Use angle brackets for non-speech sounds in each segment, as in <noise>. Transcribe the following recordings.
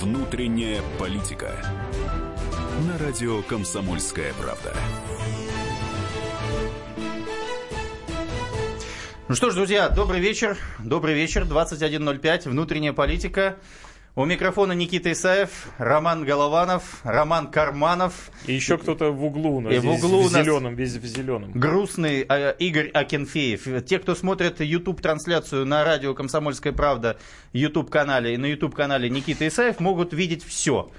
Внутренняя политика. На радио «Комсомольская правда». Ну что ж, друзья, добрый вечер. Добрый вечер. 21.05. Внутренняя политика. У микрофона Никита Исаев, Роман Голованов, Роман Карманов. И еще кто-то в углу у нас, И в углу в зеленом, весь в зеленом. Грустный э, Игорь Акинфеев. Те, кто смотрит YouTube-трансляцию на радио «Комсомольская правда» YouTube-канале и на YouTube-канале Никита Исаев, могут видеть все.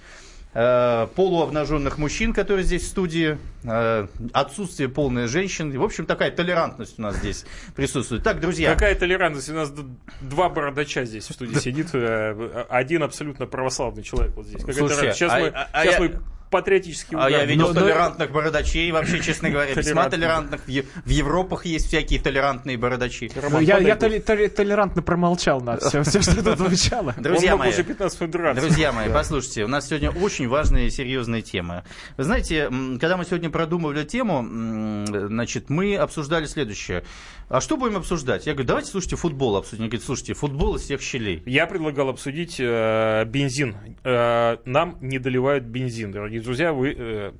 Э, полуобнаженных мужчин, которые здесь в студии, э, отсутствие полной женщин. В общем, такая толерантность у нас здесь присутствует. Так, друзья. Какая толерантность? У нас два бородача здесь в студии сидит. э, Один абсолютно православный человек вот здесь. Какая? Сейчас а- мы, а- а сейчас я- мы патриотически А я видел Но- но- толерантных бородачей, вообще, честно говоря, весьма Толерантных. толерантных. В Европах есть всякие толерантные бородачи. Ну, я, толерантно промолчал на все, все, что тут звучало. <laughs> Друзья мои, уже 15 минут драться. Друзья мои, послушайте, у нас сегодня очень важные и серьезные темы. Вы знаете, когда мы сегодня продумывали тему, значит, мы обсуждали следующее. А что будем обсуждать? Я говорю, давайте, слушайте, футбол обсудим. Они говорят, слушайте, футбол из всех щелей. Я предлагал обсудить э, бензин. Э, нам не доливают бензин, дорогие друзья. Вы, э,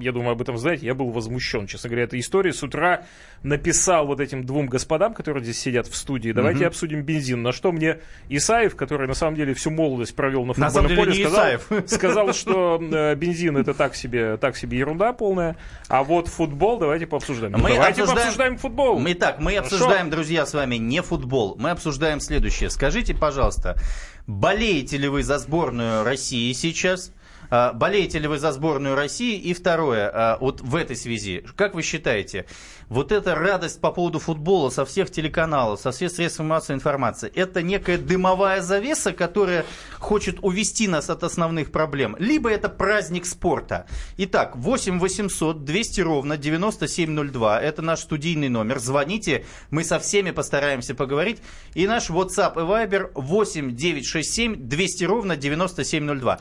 я думаю, об этом знаете. Я был возмущен, честно говоря, этой историей. С утра написал вот этим двум господам, которые здесь сидят в студии, давайте Мгм. обсудим бензин. На что мне Исаев, который на самом деле всю молодость провел на На футбольном деле поле, сказал, Исаев. <laughs> сказал, что э, бензин это так себе, так себе ерунда полная. А вот футбол давайте пообсуждаем. Мы давайте обсуждаем- пообсуждаем футбол. Мы так, мы Хорошо. обсуждаем, друзья, с вами не футбол. Мы обсуждаем следующее. Скажите, пожалуйста, болеете ли вы за сборную России сейчас? А, Болеете ли вы за сборную России? И второе, а, вот в этой связи, как вы считаете, вот эта радость по поводу футбола со всех телеканалов, со всех средств массовой информации, это некая дымовая завеса, которая хочет увести нас от основных проблем, либо это праздник спорта. Итак, 8 800 200 ровно 9702, это наш студийный номер, звоните, мы со всеми постараемся поговорить. И наш WhatsApp и Viber 8 967 200 ровно 9702.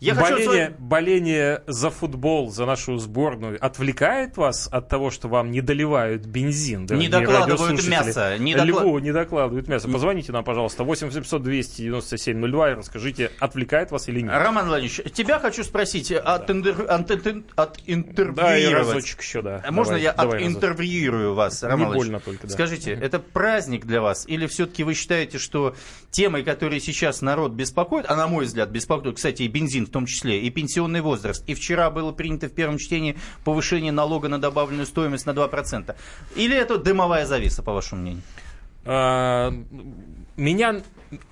Я хочу боление, свой- боление за футбол, за нашу сборную отвлекает вас от того, что вам не доливают бензин? дорогие докладывают мясо, не докла- Льву не докладывают мясо. Позвоните нам, пожалуйста, 8 700 297 02 и расскажите, отвлекает вас или нет. Роман Владимирович, тебя хочу спросить, от, интер- от, интер- от Да, и интервьюировать. разочек еще, да. А Можно Давай, я давай отинтервьюирую вас, Роман Не больно только, да. Скажите, это праздник для вас? Или все-таки вы считаете, что темой, которые сейчас народ беспокоит, а на мой взгляд беспокоит, кстати, и бензин в том числе, и пенсионный возраст, и вчера было принято в первом чтении повышение налога на добавленную стоимость на 2%. Или это дымовая завеса, по вашему мнению? А, меня,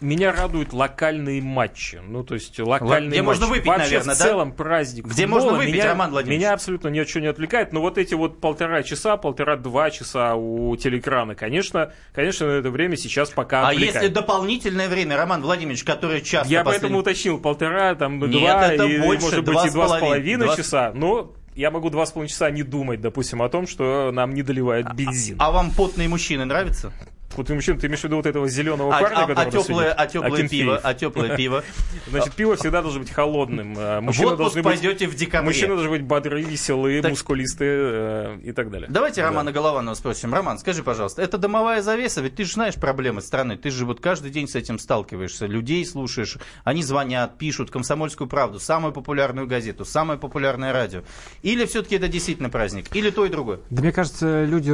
меня радуют локальные матчи. Ну, то есть локальные Где можно матчи. выпить, Вообще, наверное, в да? целом праздник Где футбола можно выпить, меня, Роман Владимирович? Меня абсолютно ничего не отвлекает. Но вот эти вот полтора часа, полтора-два часа у телеэкрана, конечно, конечно, это время сейчас пока А отвлекает. если дополнительное время, Роман Владимирович, которое часто... Я послед- поэтому уточнил полтора, там, Нет, два, это и, больше, может быть, и два с половиной. Два часа. Но я могу два с половиной часа не думать, допустим, о том, что нам не доливают бензин. А вам потные мужчины нравятся? Вот ты, мужчина, ты имеешь в виду вот этого зеленого А, парня, а- а который у нас теплое, а теплое пиво, а теплое <laughs> пиво. Значит, пиво всегда должно быть холодным. отпуск должны быть, пойдете в декабре. мужчины должны быть бодрые, веселые, Так- мускулистые э, и так далее. Давайте Да. Романа Голованова спросим. Роман, скажи, пожалуйста, это домовая завеса? Ведь ты же знаешь проблемы страны. Ты же вот каждый день с этим сталкиваешься. Людей слушаешь, они звонят, пишут «Комсомольскую правду», самую популярную газету, самое популярное радио. Или все-таки это действительно праздник? Или то и другое? Да мне кажется, люди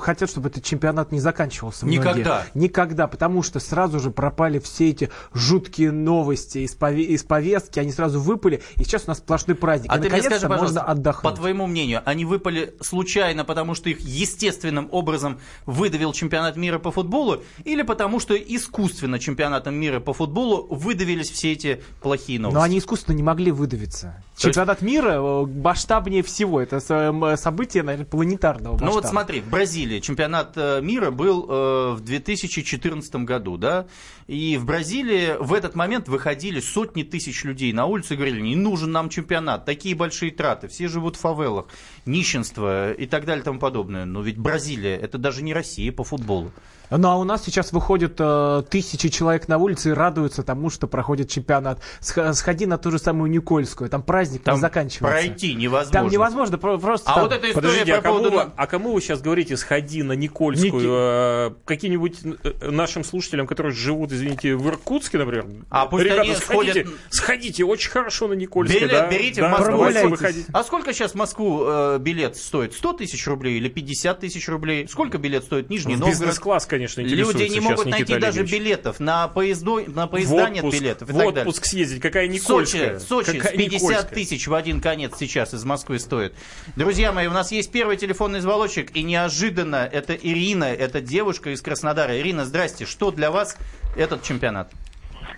хотят, чтобы этот чемпионат не заканчивался. Многие. Никогда. Никогда, потому что сразу же пропали все эти жуткие новости из, пове- из повестки, они сразу выпали, и сейчас у нас сплошной праздник. А и ты мне скажи, пожалуйста, можно отдохнуть. по твоему мнению, они выпали случайно, потому что их естественным образом выдавил чемпионат мира по футболу, или потому что искусственно чемпионатом мира по футболу выдавились все эти плохие новости? Но они искусственно не могли выдавиться. Чемпионат мира э, масштабнее всего. Это событие, наверное, планетарного масштаба. Ну вот смотри, в Бразилии чемпионат э, мира был э, в 2014 году, да, и в Бразилии в этот момент выходили сотни тысяч людей на улицу и говорили, не нужен нам чемпионат, такие большие траты, все живут в фавелах, нищенство и так далее и тому подобное. Но ведь Бразилия, это даже не Россия по футболу. Ну а у нас сейчас выходят э, тысячи человек на улице и радуются тому, что проходит чемпионат. Сх- Сходи на ту же самую Никольскую, там праздник Там не заканчивается. пройти невозможно. Там невозможно про- просто... А там- вот эта история Подождите, про а кому, поводу... вы, а кому вы сейчас говорите, сходи на Никольскую? Ники- э, Какие-нибудь э, нашим слушателям, которые живут, извините, в Иркутске, например? А пусть Ребята, они сходите, сходят- сходите, очень хорошо на Никольской, Билет да? берите да, в Москву. выходить. А сколько сейчас в Москву э, билет стоит? 100 тысяч рублей или 50 тысяч рублей? Сколько билет стоит Нижний В Новгород? бизнес-класс, конечно, интересуется Люди не могут Никита найти даже Олегович. билетов. На, поездо, на В поезда нет отпуск, билетов и в так далее. отпуск съездить. Какая В Никольская? Сочи, Сочи с Какая 50 Никольская? тысяч в один конец сейчас из Москвы стоит. Друзья мои, у нас есть первый телефонный звоночек, и неожиданно это Ирина, это девушка из Краснодара. Ирина, здрасте. Что для вас этот чемпионат?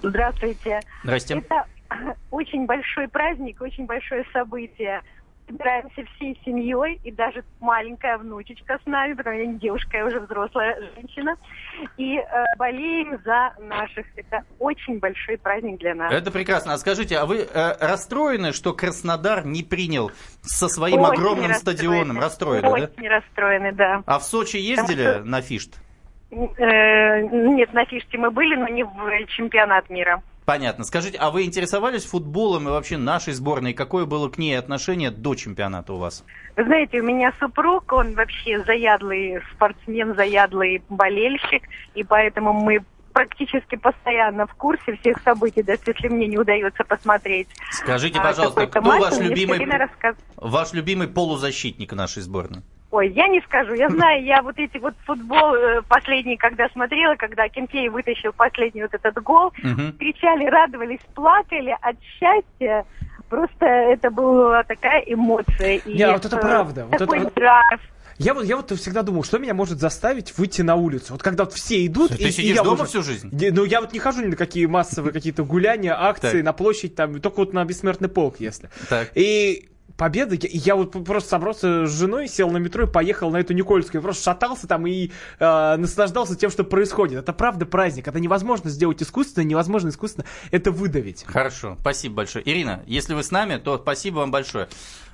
Здравствуйте. Здрасте. Это <coughs> очень большой праздник, очень большое событие. Собираемся всей семьей, и даже маленькая внучечка с нами, потому что я не девушка, я уже взрослая женщина. И э, болеем за наших. Это очень большой праздник для нас. Это прекрасно. А скажите, а вы э, расстроены, что Краснодар не принял со своим Очень огромным расстроены. стадионом? Расстроены, да? Очень расстроены, да. А в Сочи ездили на фишт? Э, нет, на фишке мы были, но не в чемпионат мира. Понятно. Скажите, а вы интересовались футболом и вообще нашей сборной? Какое было к ней отношение до чемпионата у вас? Вы знаете, у меня супруг, он вообще заядлый спортсмен, заядлый болельщик, и поэтому мы практически постоянно в курсе всех событий, даже если мне не удается посмотреть. Скажите, а, пожалуйста, кто матч, ваш любимый, ваш любимый полузащитник нашей сборной? Ой, я не скажу, я знаю, я вот эти вот футбол э, последний, когда смотрела, когда Кенкей вытащил последний вот этот гол, Мгм. кричали, радовались, плакали от счастья. Просто это была такая эмоция. И, Не, вот это э, правда, вот такой это- драйв. Я вот, я вот всегда думал, что меня может заставить выйти на улицу. Вот когда вот все идут... Ты и- и сидишь я дома уже- всю жизнь? Не, Ну, я вот не хожу ни на какие массовые какие-то гуляния, акции, Так. на площадь, там, только вот на бессмертный полк, если. Так. И победа, я, я вот просто собрался с женой, сел на метро и поехал на эту Никольскую. Просто шатался там и э, наслаждался тем, что происходит. Это правда праздник. Это невозможно сделать искусственно, невозможно искусственно это выдавить. Хорошо, спасибо большое. Ирина, если вы с нами, то спасибо вам большое.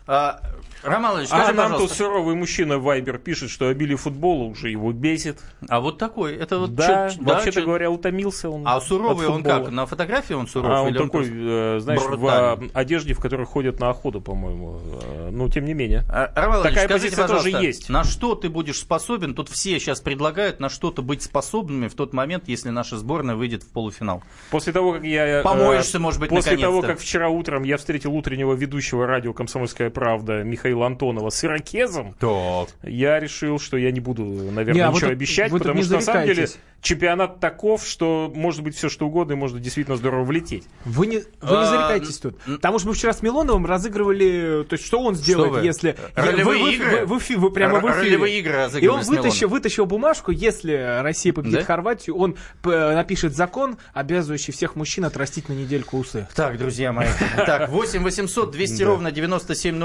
А, Роман Ильич, А скажи, нам тут суровый мужчина Вайбер пишет, что обилие футбола уже его бесит. А вот такой, это вот да, чё- да, вообще-то чё- говоря, утомился он. А суровый он как? На фотографии он суров? А он такой, просто- э, знаешь, в брутальный? а, одежде, в которой ходят на охоту, по-моему. Э, Ну, тем не менее. А, Роман Ильич, Такая скажите, позиция тоже есть. На что ты будешь способен? Тут все сейчас предлагают на что-то быть способными в тот момент, если наша сборная выйдет в полуфинал. После того, как я... э, Помоешься, может быть, После того, наконец-то. как вчера утром я встретил утреннего ведущего радио «Комсомольская правда» Михаила Антонова с ирокезом, Так. я решил, что я не буду, наверное, Не, а вы ничего тут- обещать, вы потому что на самом деле чемпионат таков, что может быть все что угодно и можно действительно здорово влететь. Вы не, вы не А, зарекайтесь тут. Потому что мы вчера с Милоновым разыгрывали, то есть что он сделает, вы? если... Ролевые вы, вы- игры? Вы, вы- вы прямо в эфире. ролевые игры И он вытащил, вытащил бумажку, если Россия победит Да? Хорватию, он п- напишет закон, обязывающий всех мужчин отрастить на недельку усы. Так, друзья мои. Так, 8 800 200 ровно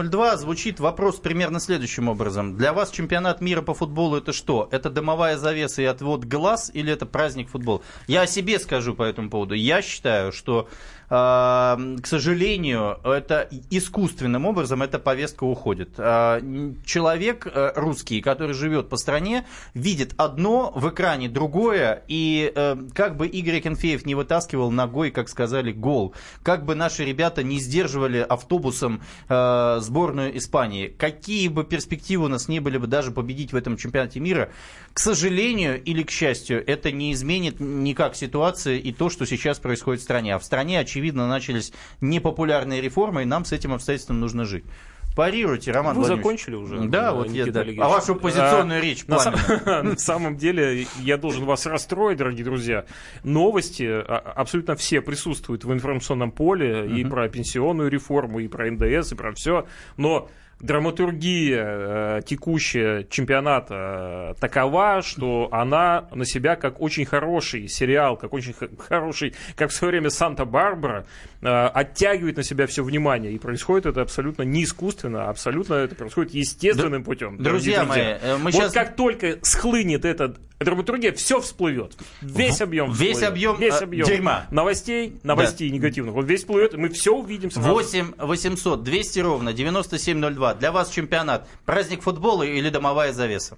9702. Звучит вопрос примерно следующим образом. Для вас чемпионат мира по футболу это что? Это дымовая завеса и отвод глаз или это праздник футбол? Я о себе скажу по этому поводу. Я считаю, что к сожалению, это искусственным образом эта повестка уходит. Н- Человек э, русский, который живет по стране, видит одно, в экране другое, и э, как бы Игорь Кенфеев не вытаскивал ногой, как сказали, гол, как бы наши ребята не сдерживали автобусом э, сборную Испании, какие бы перспективы у нас не были бы даже победить в этом чемпионате мира, к сожалению или к счастью, это не изменит никак ситуации и то, что сейчас происходит в стране. А в стране, очевидно, начались непопулярные реформы, и нам с этим обстоятельством нужно жить. Парируйте, Роман Вы Владимирович. закончили уже? Да, вот я, да. Олегович? А вашу оппозиционную А, речь на, сам- <laughs> на самом деле, я должен вас расстроить, дорогие друзья. Новости а, абсолютно все присутствуют в информационном поле, и про пенсионную реформу, и про НДС, и про все. Но драматургия э, текущая чемпионата э, такова, что она на себя как очень хороший сериал, как очень хороший, как в свое время Санта-Барбара, оттягивает на себя все внимание. И происходит это абсолютно не искусственно, а абсолютно это происходит естественным путем. дорогие друзья мои, э, мы вот щас- как только схлынет эта драматургия, все всплывет. Весь объем весь всплывет. объем, весь э, объем дерьма. новостей, новостей негативных. Вот весь всплывет, и мы все увидим сразу. 8 800 200 ровно 9702. Для вас чемпионат. Праздник футбола или домовая завеса?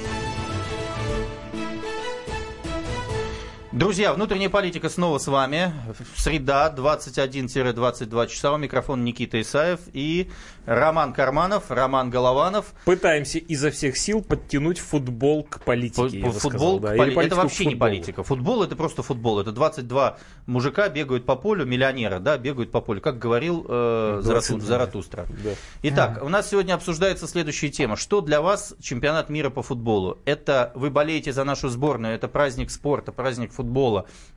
Друзья, внутренняя политика снова с вами. Среда, 21-22 часа. У микрофона Никита Исаев и Роман Карманов, Роман Голованов. Пытаемся изо всех сил подтянуть футбол к политике. Футбол, сказал, да, к или поли- это вообще не политика. Футбол это просто футбол. Это 22 мужика бегают по полю, миллионера, да, бегают по полю, как говорил э, Зарату- 22. Заратустра. Да. Итак, у нас сегодня обсуждается следующая тема. Что для вас чемпионат мира по футболу? Это вы болеете за нашу сборную, это праздник спорта, праздник футбола,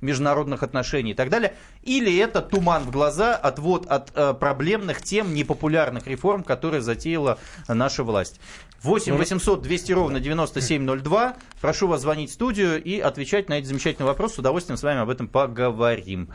международных отношений и так далее? Или это туман в глаза, отвод от э, проблемных тем, непопулярных реформ, которые затеяла наша власть? 8 800 200 ровно 9702. Прошу вас звонить в студию и отвечать на эти замечательные вопросы. С удовольствием с вами об этом поговорим.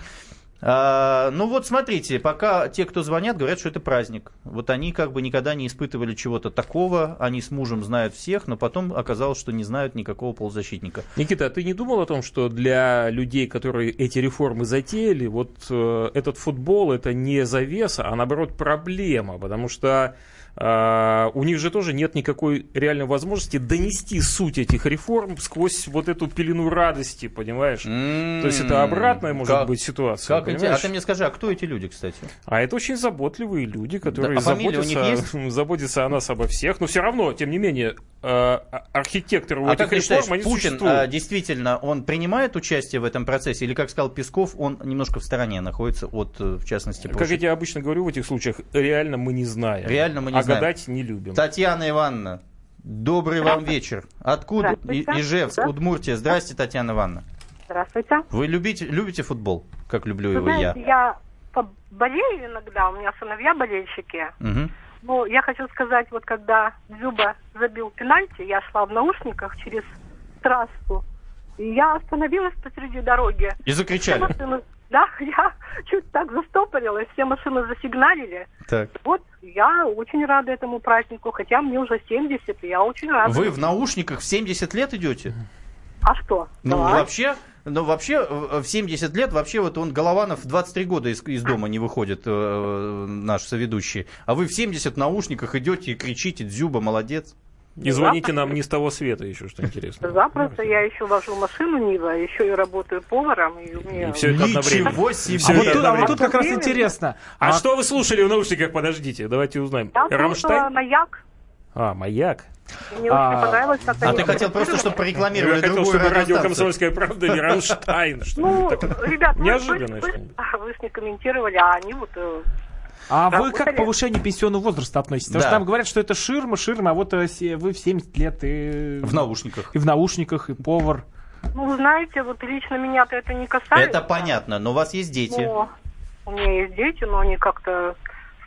А, ну вот смотрите, пока те, кто звонят, говорят, что это праздник. Вот они как бы никогда не испытывали чего-то такого, они с мужем знают всех, но потом оказалось, что не знают никакого полузащитника. Никита, а ты не думал о том, что для людей, которые эти реформы затеяли, вот э, этот футбол это не завеса, а наоборот проблема, потому что э, у них же тоже нет никакой реальной возможности донести суть этих реформ сквозь вот эту пелену радости, понимаешь? То есть это обратная может Как- быть ситуация. Как понимаешь? А ты мне скажи, а кто эти люди, кстати? А это очень заботливые люди, которые а у них заботятся, <laughs> заботятся о нас, обо всех. Но все равно, тем не менее, э, а- архитекторы у а этих реформ, считаешь, они Путин существуют. а, действительно, он принимает участие в этом процессе, или, как сказал Песков, он немножко в стороне находится от, э, в частности, Как я тебе обычно говорю в этих случаях, реально мы не знаем. Реально мы не а знаем. гадать не любим. Татьяна Ивановна, добрый вам вечер. Откуда? И-. Ижевск, Да. Удмуртия. Здрасте, Татьяна Ивановна. Здравствуйте. Вы любите, любите футбол, как люблю Вы его я? знаете, я болею иногда, у меня сыновья болельщики. Мгм. Но я хочу сказать, вот когда Дзюба забил пенальти, я шла в наушниках через трассу, и я остановилась посреди дороги. И Все закричали. Да, <laughs> я чуть так застопорилась, все машины засигналили. Так. Вот я очень рада этому празднику, хотя мне уже 70, и я очень рада. Вы в наушниках в 70 лет идете? А что? Ну, Да. вообще, ну, вообще, э, в 70 лет, вообще, вот он, Голованов, в 23 года из, из дома не выходит, э, наш соведущий. А вы в 70 в наушниках идете и кричите, Дзюба, молодец. И звоните нам не с того света еще, что интересно. Запросто я еще вожу машину Нива, еще и работаю поваром, и у меня... И всё это одновременно. Ничего себе! А вот, это тут, а вот тут как раз интересно. А, что вы слушали в наушниках? Подождите, давайте узнаем. Я Рамштайн? «Маяк», А, маяк. мне А, очень понравилось, как А они ты хотел просто, чтобы Я прорекламировали хотел, чтобы радио. «Комсомольская правда» не Рамштайн. Ну, ребят, вы- вы, вы, вы ж не комментировали, а они вот... А Да, вы как повторяю. к повышению пенсионного возраста относитесь? Потому Да. что там говорят, что это ширма, ширма, а вот э, вы в 70 лет и... В наушниках. И в наушниках, и повар. Ну, вы знаете, вот лично меня-то это не касается. Это понятно, но у вас есть дети. Но у меня есть дети, но они как-то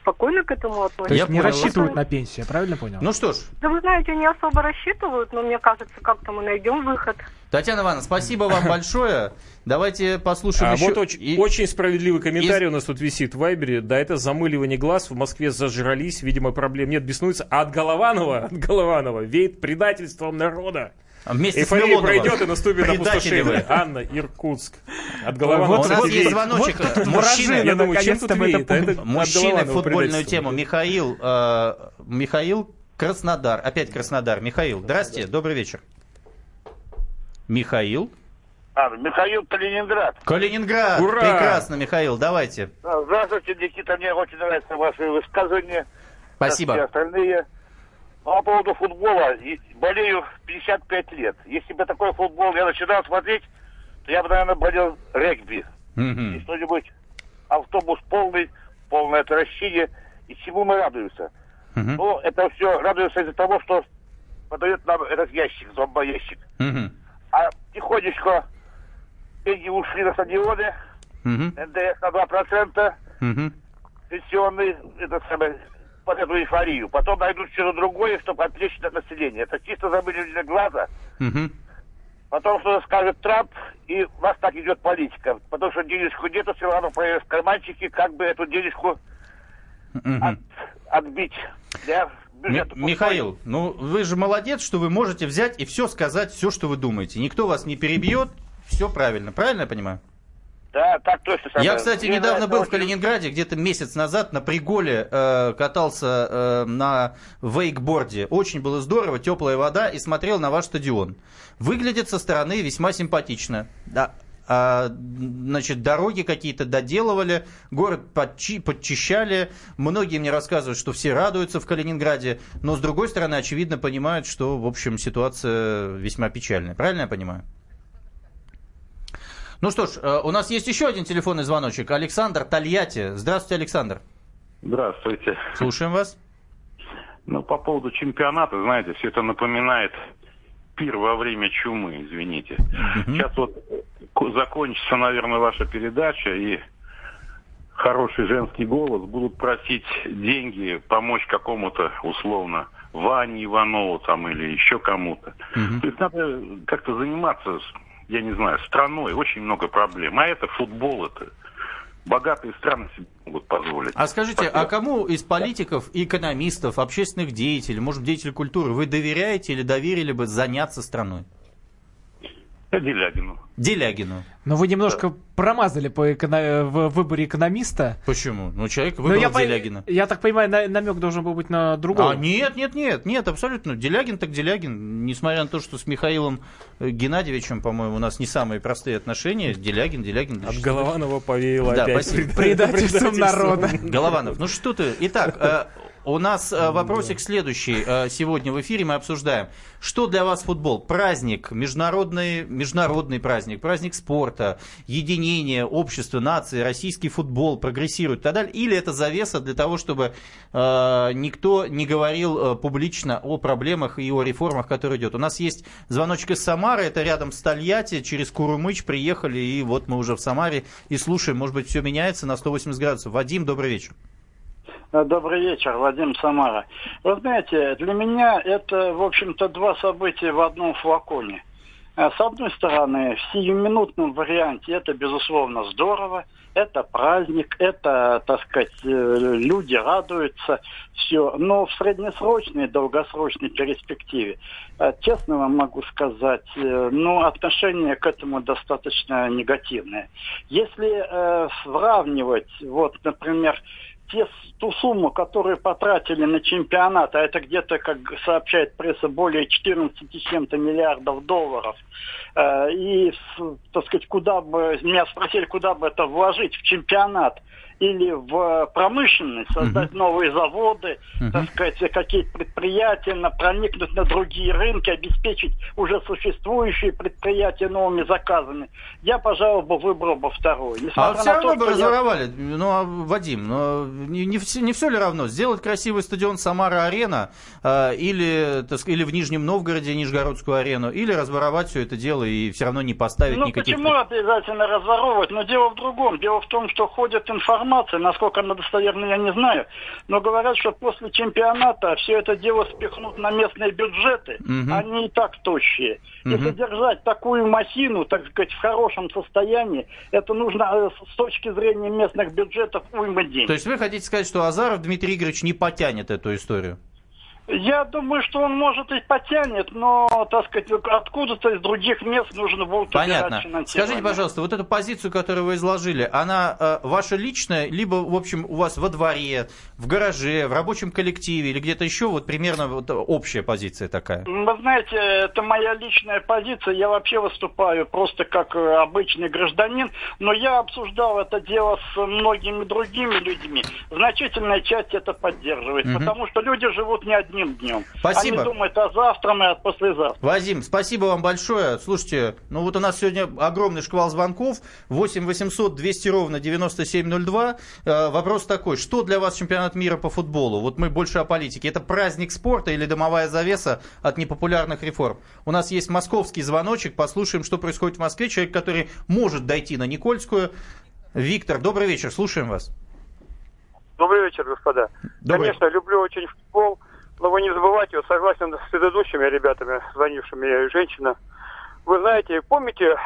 спокойно к этому То относятся. Я есть не понял. рассчитывают на пенсию, я правильно понял? Ну что ж, Да вы знаете, не особо рассчитывают, но мне кажется, как-то мы найдем выход. Татьяна Ивановна, спасибо вам <laughs> большое. Давайте послушаем А еще. вот очень, и- очень справедливый комментарий у нас тут висит в Вайбере. Да, это замыливание глаз. В Москве зажрались, видимо, проблем нет, беснуются. А от Голованова, от Голованова веет предательством народа. Вместе с Эйфория Милоновым. пройдет и наступит опустошение. Анна, Иркутск. От Голованова, У нас кстати, есть звоночек. Вот тут Мужчина, Я думаю, чем это это Мужчины Голованова футбольную тему. Михаил, э, Михаил Краснодар. Опять Краснодар. Михаил, здрасте, добрый вечер. Михаил. А, Михаил Калининград. Калининград. Ура! Прекрасно, Михаил, давайте. А, Здравствуйте, Никита, мне очень нравятся ваши высказывания. Спасибо. И остальные. По поводу футбола, болею 55 лет. Если бы такой футбол я начинал смотреть, то я бы, наверное, болел регби. Мгм. И что-нибудь, автобус полный, полное отвращение. И чему мы радуемся? Мгм. Ну, это все радуемся из-за того, что подает нам этот ящик, зомбоящик. Мгм. А тихонечко деньги ушли на стадионы, Мгм. НДС на 2%, Мгм. пенсионный, это самое, под эту эйфорию. Потом найдут что-то другое, чтобы отвлечь от населения. Это чисто замыливание глаза. Мгм. потом что-то скажет Трамп, и у нас так идет политика. Потому что денежку где-то все равно появится в карманчике, как бы эту денежку Мгм. от- отбить для Ми- бюджета. Михаил, ну вы же молодец, что вы можете взять и все сказать, все, что вы думаете. Никто вас не перебьет, все правильно. Правильно я понимаю? Да, так точно. Я, Саша. кстати, Мне недавно был в очень- Калининграде, где-то месяц назад на Приголе э, катался э, на вейкборде. Очень было здорово, теплая вода, и смотрел на ваш стадион. Выглядит со стороны весьма симпатично. Да, значит, дороги какие-то доделывали, город подчи- подчищали. Многие мне рассказывают, что все радуются в Калининграде, но с другой стороны, очевидно, понимают, что, в общем, ситуация весьма печальная. Правильно я понимаю? Ну что ж, э, у нас есть еще один телефонный звоночек. Александр Тольятти. Здравствуйте, Александр. Здравствуйте. Слушаем вас. Ну, по поводу чемпионата, знаете, все это напоминает пир во время чумы, извините. Сейчас вот закончится, наверное, ваша передача, и хороший женский голос будут просить деньги, помочь какому-то, условно, Ване Иванову там или еще кому-то. То есть надо как-то заниматься, я не знаю, страной, очень много проблем. А это футбол, это богатые страны себе могут позволить. А скажите, Спасибо. а кому из политиков, экономистов, общественных деятелей, может, деятелей культуры, вы доверяете или доверили бы заняться страной? Делягину. Делягину. Но вы немножко промазали по эконо- в выборе экономиста. Почему? Ну, человек Но выбрал я, по- Делягина. я так понимаю, на- намек должен был быть на другого. А, нет, нет, нет, нет, абсолютно. Делягин так Делягин. Несмотря на то, что с Михаилом Геннадьевичем, по-моему, у нас не самые простые отношения. Делягин, Делягин. От. Голованова повеяло Да, опять. спасибо. Предательством народа. Голованов, ну что ты? Итак, э, у нас э, вопросик следующий. Э, Сегодня в эфире мы обсуждаем, что для вас футбол? Праздник, международный, международный праздник, праздник спорта, единение, общество, нации, российский футбол прогрессирует и так далее? Или это завеса для того, чтобы э, никто не говорил э, публично о проблемах и о реформах, которые идет? У нас есть звоночек из Самары, это рядом с Тольятти, через Курумыч приехали, и вот мы уже в Самаре и слушаем, может быть, все меняется на 180 градусов. Вадим, добрый вечер. Э, Добрый вечер, Вадим Самара. Вы знаете, для меня это, в общем-то, два события в одном флаконе. Э, С одной стороны, в сиюминутном варианте это, безусловно, здорово, это праздник, это, так сказать, э, люди радуются, все. Но в среднесрочной, долгосрочной перспективе, честно вам могу сказать, ну, отношение к этому достаточно негативное. Если э, сравнивать, вот, например, те, ту сумму, которую потратили на чемпионат, а это где-то, как сообщает пресса, более 14 с чем-то миллиардов долларов, э, и, так сказать, куда бы, меня спросили, куда бы это вложить, в чемпионат или в промышленность, создать новые заводы, так сказать, какие-то предприятия, на- проникнуть на другие рынки, обеспечить уже существующие предприятия новыми заказами. Я, пожалуй, бы выбрал бы второе. А Несмотря все на равно то, бы что я- разворовали. Ну, а, Вадим, но не, не, все, не все ли равно? Сделать красивый стадион Самара-Арена э, или, так или в Нижнем Новгороде Нижегородскую арену, или разворовать все это дело и все равно не поставить Ну никаких... почему обязательно разворовывать? Но дело в другом. Дело в том, что ходит информация, насколько она достоверна, я не знаю. Но говорят, что после чемпионата все это дело спихнут на местные бюджеты. Мгм. Они и так тощие. И Мгм. содержать такую махину, так сказать, в хорошем состоянии, это нужно э, с точки зрения местных бюджетов уйма денег. То есть вы хотите сказать, что Азаров Дмитрий Игоревич не потянет эту историю? Я думаю, что он, может, и потянет, но, так сказать, откуда-то из других мест нужно будет Понятно. Скажите, пожалуйста, вот эту позицию, которую вы изложили, она э, ваша личная, либо, в общем, у вас во дворе, в гараже, в рабочем коллективе, или где-то еще, вот примерно вот общая позиция такая? Вы знаете, это моя личная позиция. Я вообще выступаю просто как э, обычный гражданин, но я обсуждал это дело с многими другими людьми. Значительная часть это поддерживает, Мгм. потому что люди живут не одним днем. Спасибо. Они думают о завтра и о послезавтра. Вадим, спасибо вам большое. Слушайте, ну вот у нас сегодня огромный шквал звонков. 8 800 200 ровно 9702. Э, вопрос такой, что для вас чемпионат мира по футболу? Вот мы больше о политике. Это праздник спорта или домовая завеса от непопулярных реформ? У нас есть московский звоночек. Послушаем, что происходит в Москве. Человек, который может дойти на Никольскую. Виктор, добрый вечер, слушаем вас. Добрый вечер, господа. Добрый. Конечно, люблю очень футбол, но вы не забывайте, вот согласен с предыдущими ребятами, звонившими, женщина. Вы знаете, помните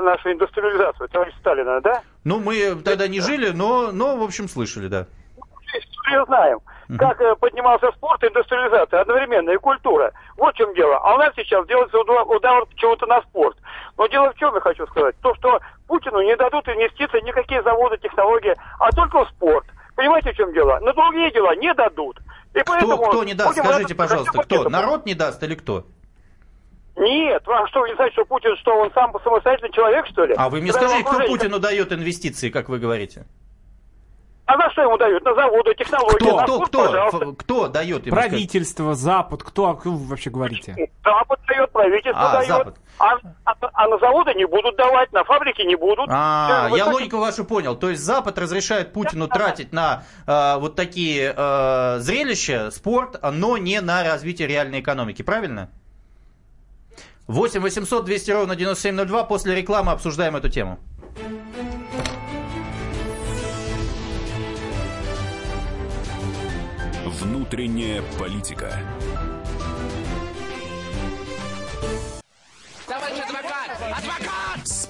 нашу индустриализацию, товарищ Сталина, да? Ну, мы тогда не жили, но, но в общем, слышали, да. Все знаем, как э, поднимался спорт индустриализация одновременно, и культура. Вот в чем дело. А у нас сейчас делается удар, чего-то на спорт. Но дело в чем я хочу сказать? То, что Путину не дадут инвестиций никакие заводы, технологии, а только в спорт. Понимаете, в чем дело? На другие дела не дадут. И Кто, поэтому кто не даст, скажите, пожалуйста, кто? Народ не даст или кто? Нет, вам что, вы не знаете, что Путин, что он сам самостоятельный человек, что ли? А вы мне Когда скажите, кто Путину дает инвестиции, как вы говорите? А на что ему дают? На заводы, технологии, Кто? на Кто, спорт, кто, пожалуйста. Кто дает ему? сказать? Правительство, Запад, кто, о ком вы вообще говорите? Запад дает, правительство А, дает. Запад. А, а- а на заводы не будут давать, на фабрики не будут. А, я вы логику вашу понял. То есть Запад разрешает Путину тратить на э, вот такие э, зрелища, спорт, но не на развитие реальной экономики, правильно? 8 800 200 ровно 9702. После рекламы обсуждаем эту тему. Внутренняя политика.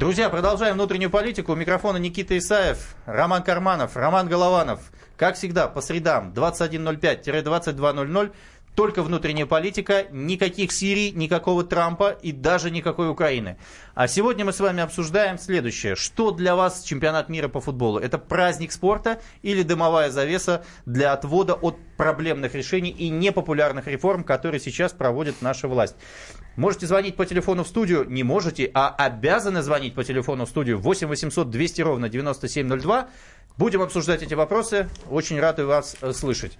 Друзья, продолжаем внутреннюю политику. У микрофона Никита Исаев, Роман Карманов, Роман Голованов. Как всегда, по средам 21.05-22.00. Только внутренняя политика, никаких Сирий, никакого Трампа и даже никакой Украины. А сегодня мы с вами обсуждаем следующее. Что для вас чемпионат мира по футболу? Это праздник спорта или дымовая завеса для отвода от проблемных решений и непопулярных реформ, которые сейчас проводит наша власть? Можете звонить по телефону в студию, не можете, а обязаны звонить по телефону в студию 8 800 200 ровно 9702. Будем обсуждать эти вопросы. Очень рады вас э, слышать.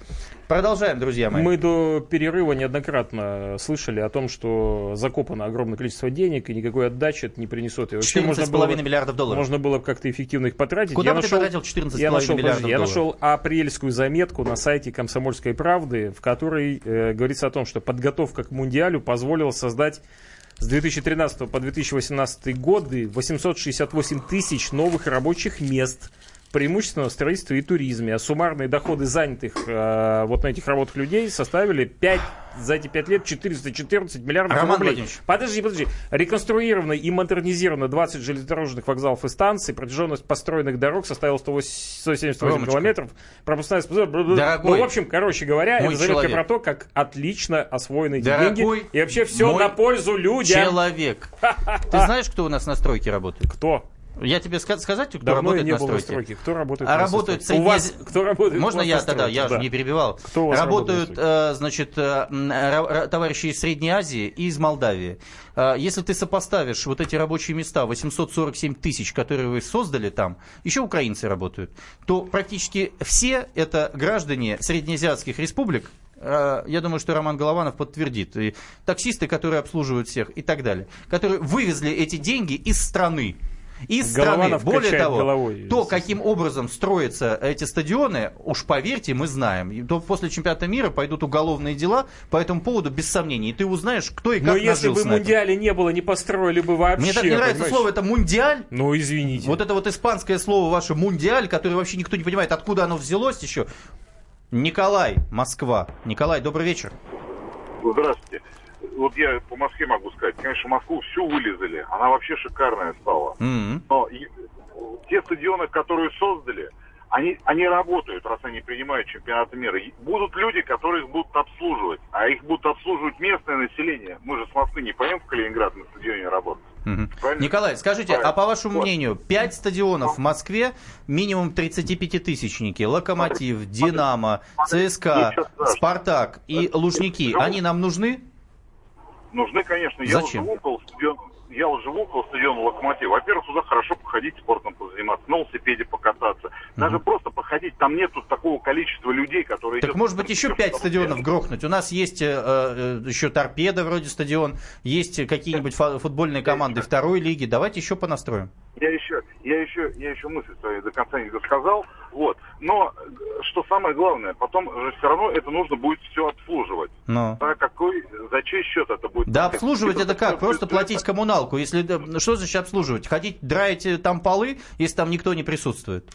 Продолжаем, друзья мои. Мы до перерыва неоднократно слышали о том, что закопано огромное количество денег, и никакой отдачи это не принесет. И вообще можно 14,5 было, бы- миллиардов долларов. можно было бы как-то эффективно их потратить. Куда я бы ты нашел, потратил 14,5 я нашел, миллиардов подожди, я долларов? нашел апрельскую заметку на сайте «Комсомольской правды», в которой э, говорится о том, что подготовка к Мундиалю позволила создать с 2013 по 2018 годы 868 тысяч новых рабочих мест, преимущественно в строительстве и туризме. А суммарные доходы занятых э, вот на этих работах людей составили 5, за эти 5 лет 414 миллиардов Роман рублей. Владимирович. Подожди, подожди. Реконструировано и модернизировано 20 железнодорожных вокзалов и станций. Протяженность построенных дорог составила 108 178 Ромочка. километров. Пропускная способность... Дорогой Ну, в общем, короче говоря, это заметка человек. про то, как отлично освоены Дорогой деньги. И вообще все на пользу людям. Человек. <laughs> Ты знаешь, кто у нас на стройке работает? Кто? Я тебе ска- сказать, кто Давно работает не на был на стройке? стройке. Кто работает А на работают стройке? У вас кто работает? Можно я тогда? Я Да. же не перебивал. Кто у вас Работают, работает э, значит, э, ра- товарищи из Средней Азии и из Молдавии. Э, Если ты сопоставишь вот эти рабочие места, 847 тысяч, которые вы создали там, еще украинцы работают, то практически все это граждане среднеазиатских республик, э, я думаю, что Роман Голованов подтвердит, и таксисты, которые обслуживают всех и так далее, которые вывезли эти деньги из страны. Из страны. Голованов Более качает того, головой. то, каким образом строятся эти стадионы, уж поверьте, мы знаем. И то после чемпионата мира пойдут уголовные дела по этому поводу, без сомнений. И ты узнаешь, кто и как Но если бы мундиале не было, не построили бы вообще. Мне так не нравится понимаешь? слово это мундиаль. Ну, извините. Вот это вот испанское слово ваше мундиаль, которое вообще никто не понимает, откуда оно взялось еще. Николай, Москва. Николай, добрый вечер. Здравствуйте. Вот я по Москве могу сказать. Конечно, Москву всю вылезали. Она вообще шикарная стала. М. Но и- те стадионы, которые создали, они, они работают, раз они принимают чемпионаты мира. И будут люди, которые их будут обслуживать. А их будут обслуживать местное население. Мы же с Москвы не поедем в Калининград на стадионе работать. Правильно? Николай, скажите, Правильно. а по вашему Вот. мнению, 5 стадионов в Москве, минимум 35-тысячники, Локомотив, Динамо, ЦСКА. Спартак и Лужники, они нам нужны? Нужны, конечно. Я вот живу около стадиона, я вот живу около стадиона Локомотив. Во-первых, туда хорошо походить, спортом позаниматься, на велосипеде покататься. Даже просто походить, там нету такого количества людей, которые... Так идет может быть еще пять стадионов грохнуть? У нас есть э, э, еще торпеда вроде стадион, есть какие-нибудь футбольные команды второй лиги. Давайте еще понастроим. Я еще, я еще, я еще мысль свою до конца не досказал. Вот. Но э, что самое главное, потом же все равно это нужно будет все обслуживать. Но. А какой, за чей счет это будет? Да обслуживать Это это как? Просто бюджет. платить коммуналку. Если да, что значит обслуживать? Ходить драить э, там полы, если там никто не присутствует.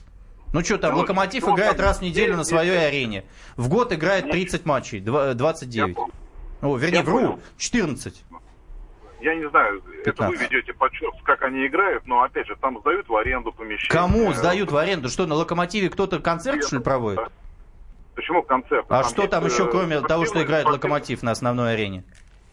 Ну что там, Ну, Локомотив ну, играет там раз в неделю на есть, своей есть. арене. В год играет 30 матчей, два- Я 29. понял. О, вернее, вру, понял. 14. Я не знаю, это вы 15. ведете подсчет, как они играют, но опять же, там сдают в аренду помещение. Кому сдают в аренду? Что, на Локомотиве кто-то концерт, что ли, проводит? Почему концерт? А что там еще, э, кроме того, что играет Локомотив на основной арене?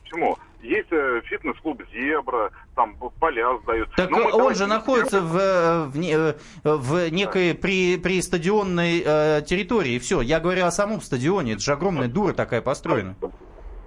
Почему? Есть э, фитнес-клуб «Зебра», там поля сдают. Так Ну, он давайте же находится в, э, в, в некой при, при стадионной э, территории. Все, я говорю о самом стадионе. Это же огромная дура такая построена.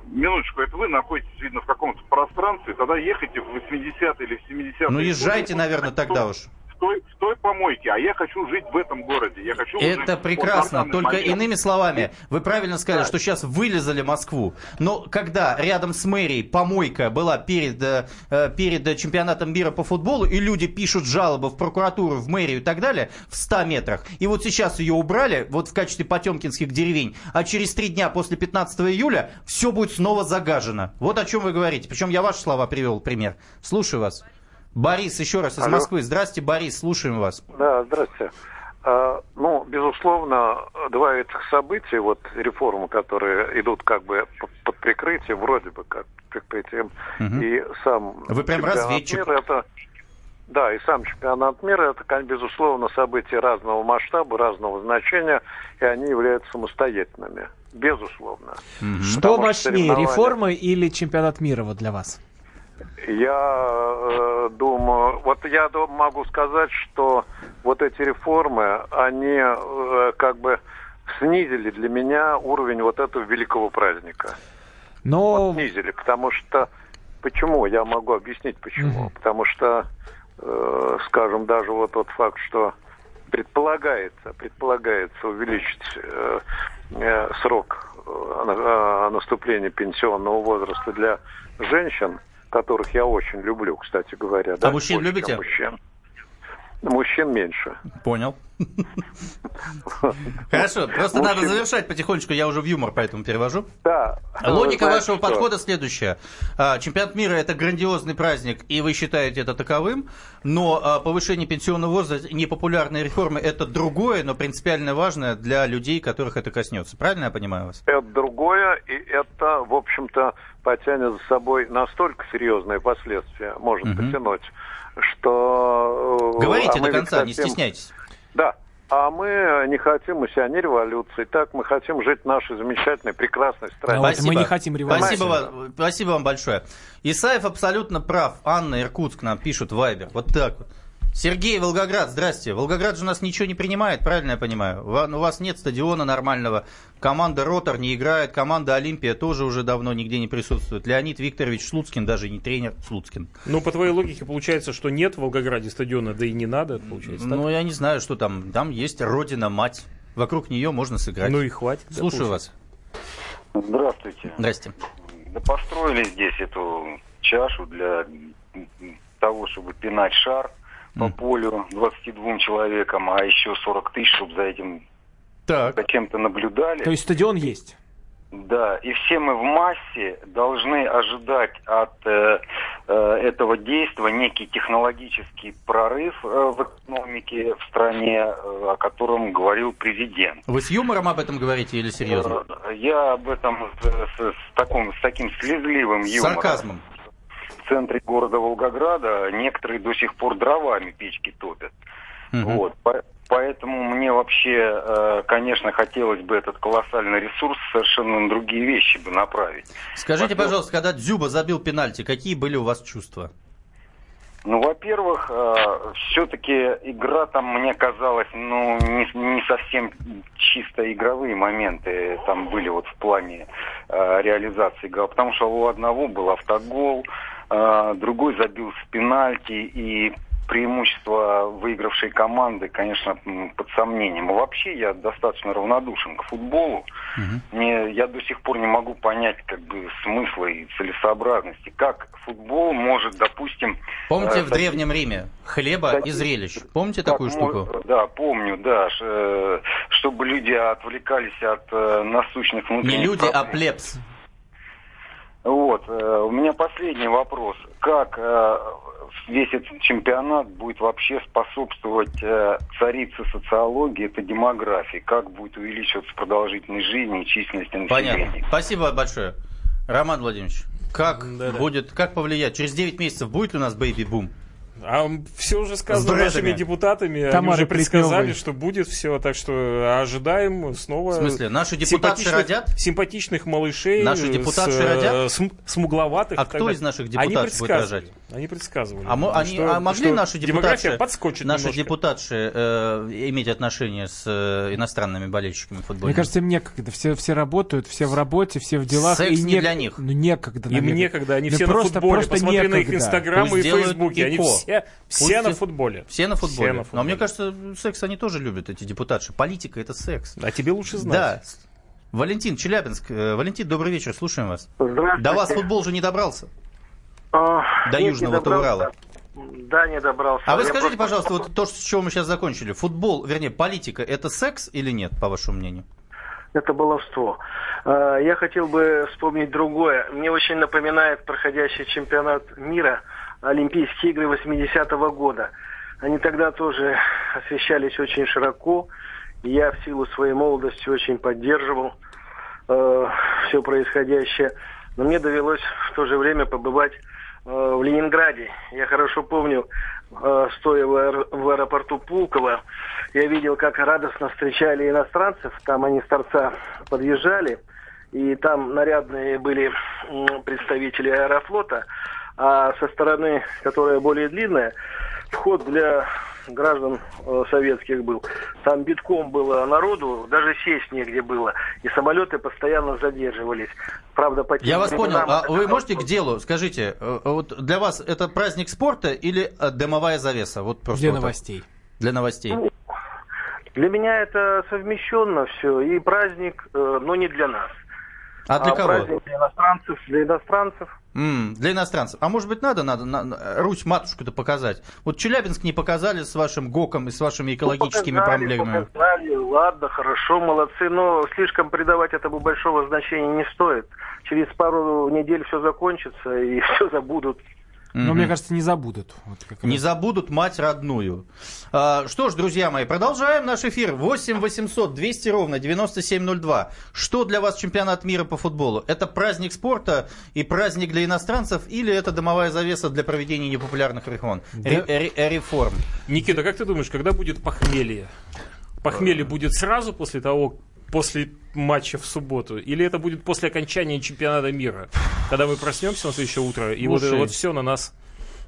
Минуточку, это вы находитесь, видно, в каком-то пространстве, тогда ехайте в 80-е или в 70-е. Ну езжайте, годы, наверное, тогда уж. Той, в той помойке, а я хочу жить в этом городе. Я хочу Это прекрасно, только момент. иными словами, вы правильно сказали, Да. что сейчас вылезали Москву, но когда рядом с мэрией помойка была перед, э, э, перед чемпионатом мира по футболу, и люди пишут жалобы в прокуратуру, в мэрию и так далее, в 100 метрах, и вот сейчас ее убрали, вот в качестве потемкинских деревень, а через три дня после 15 июля все будет снова загажено. Вот о чем вы говорите. Причем я ваши слова привел пример. Слушаю вас. Борис, еще раз из Алло. Москвы. Здрасте, Борис, слушаем вас. Да, здравствуйте. А, ну, безусловно, два этих события, вот реформы, которые идут как бы под прикрытием, вроде бы как прикрытием, Мгм. и сам Вы прям разведчик. мира, это, да, и сам чемпионат мира, это, безусловно, события разного масштаба, разного значения, и они являются самостоятельными. Безусловно. Что Потому что мощнее, соревнования- реформы или чемпионат мира вот для вас? Я э, думаю, вот я могу сказать, что вот эти реформы, они э, как бы снизили для меня уровень вот этого великого праздника. Но Снизили, потому что... Почему? Я могу объяснить почему. Мгм. Потому что, э, скажем, даже вот тот факт, что предполагается, предполагается увеличить э, э, срок э, э, наступления пенсионного возраста для женщин, которых я очень люблю, кстати говоря. да, А мужчин больше, чем любите? Мужчин. Мужчин меньше. Понял. <laughs> Хорошо, просто надо завершать потихонечку, я уже в юмор поэтому перевожу. Да. Логика Вы знаете вашего что? подхода следующая. А, Чемпионат мира это грандиозный праздник, и вы считаете это таковым, но а, повышение пенсионного возраста, непопулярные реформы это другое, но принципиально важное для людей, которых это коснется. Правильно я понимаю вас? Это другое, и это, в общем-то, потянет за собой настолько серьезные последствия, может Мгм. потянуть, что... э, Говорите а до конца, не стесняйтесь. Да. А мы не хотим, мы себя не революции. Так, мы хотим жить в нашей замечательной, прекрасной стране. А вот мы не хотим революции. Спасибо вам, спасибо вам большое. Исаев абсолютно прав. Анна Иркутск нам пишут в Вайбер. Вот так вот. Сергей Волгоград, здрасте. Волгоград же у нас ничего не принимает, правильно я понимаю? Ва- У вас нет стадиона нормального. Команда Ротор не играет, команда Олимпия тоже уже давно нигде не присутствует. Леонид Викторович Слуцкин даже не тренер Слуцкин. Ну, по твоей логике, получается, что нет в Волгограде стадиона, да и не надо, получается. так? Ну, я не знаю, что там. Там есть Родина-мать. Вокруг нее можно сыграть. Ну и хватит. да, Слушаю получается. вас. Здравствуйте. Здрасте. Да построили здесь эту чашу для того, чтобы пинать шар по полю 22 человекам, а еще 40 тысяч, чтобы за этим Так. зачем-то наблюдали. То есть стадион есть? Да, и все мы в массе должны ожидать от э, э, этого действия некий технологический прорыв э, в экономике в стране, э, о котором говорил президент. Вы с юмором об этом говорите или серьезно? Э, Я об этом с, с- с таком, с таким слезливым С юмором. сарказмом. В центре города Волгограда некоторые до сих пор дровами печки топят. Мгм. Вот. По- Поэтому мне вообще, э, конечно, хотелось бы этот колоссальный ресурс совершенно на другие вещи бы направить. Скажите, Во-первых- пожалуйста, когда Дзюба забил пенальти, какие были у вас чувства? Ну, во-первых, все-таки игра там мне казалась, ну, не, не совсем чисто игровые моменты там были вот в плане э, реализации гола, потому что у одного был автогол, другой забил с пенальти, и преимущество выигравшей команды, конечно, под сомнением. Вообще я достаточно равнодушен к футболу. Мне, я до сих пор не могу понять как бы смысла и целесообразности. Как футбол может, допустим... Помните э, в Древнем Риме хлеба и зрелищ? Помните как такую штуку? Да, помню, да. ш- э, чтобы люди отвлекались от э, насущных внутренних Не люди, а проблем. плебс. Вот, э, у меня последний вопрос. Как э, весь этот чемпионат будет вообще способствовать э, царице социологии, это демографии? Как будет увеличиваться продолжительность жизни и численность населения? Понятно. Спасибо большое. Роман Владимирович, как Да-да. будет, как повлияет? Через 9 месяцев будет ли у нас бэйби-бум? А все уже С сказано нашими депутатами. Они Тамарой уже предсказали, Плетневой. что будет все. Так что ожидаем снова... В смысле, наши симпатичных- родят? Симпатичных малышей. Наши с, депутатши э, родят? см- смугловатых. А кто из наших Они депутатов будет рожать? Они предсказывали. А, мо- они, что- а могли что наши депутатши, подскочит наши немножко. депутатши э, иметь отношения с э, иностранными болельщиками футбольными? Мне кажется, им некогда. Все, все работают, все в работе, все в делах. Секс и не нек- для них. Ну, некогда. Им некогда, они Да все просто- на футболе. просто Посмотри на их некогда. инстаграмы и делают фейсбуки. Они ИКО. Все, все на футболе. Все на футболе. Все на Но футболе. мне кажется, секс они тоже любят, эти депутатши. Политика это секс. А тебе лучше знать. Да. Валентин, Челябинск. Э, Валентин, добрый вечер, слушаем вас. Здравствуйте. До вас футбол же не добрался. А, До Южного не добрался. Урала. Да, не добрался. А вы Я скажите, просто- пожалуйста, вот то, с чего мы сейчас закончили. Футбол, вернее, политика, это секс или нет, по вашему мнению? Это баловство. А, Я хотел бы вспомнить другое. Мне очень напоминает проходящий чемпионат мира, Олимпийские игры 80-го года. Они тогда тоже освещались очень широко. Я в силу своей молодости очень поддерживал все происходящее. Но мне довелось в то же время побывать э, в Ленинграде. Я хорошо помню, э, стоя в, аэро- в аэропорту Пулково, я видел, как радостно встречали иностранцев. Там они с торца подъезжали, и там нарядные были представители аэрофлота. А со стороны, которая более длинная, вход для граждан э, советских был. Там битком было народу, даже сесть негде было. И самолеты постоянно задерживались. Правда, по тем Я вас понял. А вы можете к делу? Скажите, э, вот для вас это праздник спорта или э, дымовая завеса? Вот просто Для вот так. новостей. Для новостей. Ну, Для меня это совмещенно все. И праздник, э, но не для нас. А для кого? праздник для иностранцев, для иностранцев. М, для иностранцев. А может быть надо, надо на- на- Русь матушку-то показать? Вот Челябинск не показали с вашим ГОКом и с вашими экологическими Ну, показали, проблемами. показали. ладно, хорошо, молодцы, но слишком придавать этому большого значения не стоит. Через пару недель все закончится и <laughs> все забудут. Но мне кажется, не забудут. Вот Не раз. забудут мать родную. А, что ж, друзья мои, продолжаем наш эфир. 8 800 200 ровно 9702. Что для вас чемпионат мира по футболу? Это праздник спорта и праздник для иностранцев или это домовая завеса для проведения непопулярных реформ? Ре- ре- реформ? Никита, как ты думаешь, когда будет похмелье? Похмелье будет сразу после того, после матча в субботу? Или это будет после окончания чемпионата мира? Когда мы проснемся на следующее утро, и вот, Слушай, вот все на нас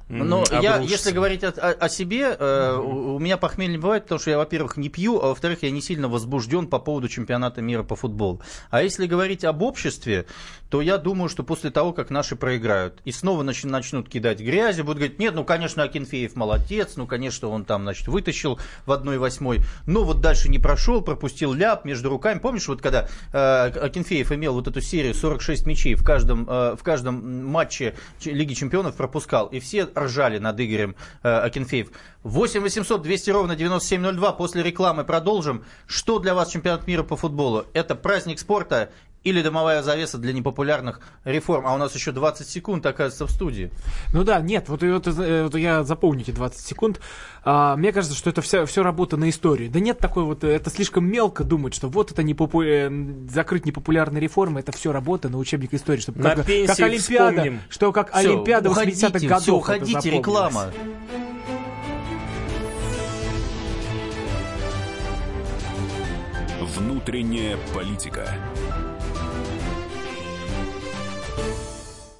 Но я, обрушится. если говорить о, о- о себе, э, у, у меня похмелье не бывает, потому что я, во-первых, не пью, а во-вторых, я не сильно возбужден по поводу чемпионата мира по футболу. А если говорить об обществе, то я думаю, что после того, как наши проиграют, и снова нач- начнут кидать грязью, будут говорить, нет, ну, конечно, Акинфеев молодец, ну, конечно, он там, значит, вытащил в 1-8, но вот дальше не прошел, пропустил ляп между руками. Помнишь, вот когда э, Акинфеев имел вот эту серию 46 мячей в каждом, э, в каждом матче Лиги Чемпионов пропускал, и все ржали над Игорем э, Акинфеев. 8 800 200 ровно 9702. После рекламы продолжим. Что для вас чемпионат мира по футболу? Это праздник спорта или домовая завеса для непопулярных реформ? А у нас еще 20 секунд, оказывается, в студии. Ну да, нет, вот, вот, э, вот я запомню эти 20 секунд. А, мне кажется, что это вся, все работа на истории. Да нет такой вот, э, это слишком мелко думать, что вот это непопу- э, закрыть непопулярные реформы, это все работа на учебник истории. Чтобы На как, пенсии как Олимпиада, вспомним. что как Всё, Олимпиада 80-х уходите, годов. всё, это уходите, реклама. Внутренняя политика.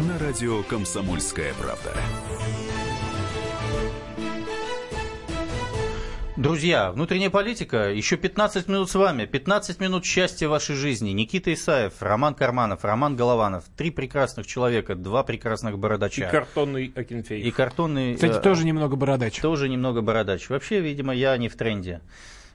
На радио «Комсомольская правда». Друзья, внутренняя политика, еще 15 минут с вами, 15 минут счастья в вашей жизни. Никита Исаев, Роман Карманов, Роман Голованов. Три прекрасных человека, два прекрасных бородача. И картонный Акинфеев. И картонный... Кстати, э, тоже немного бородач. Тоже немного бородач. Вообще, видимо, я не в тренде.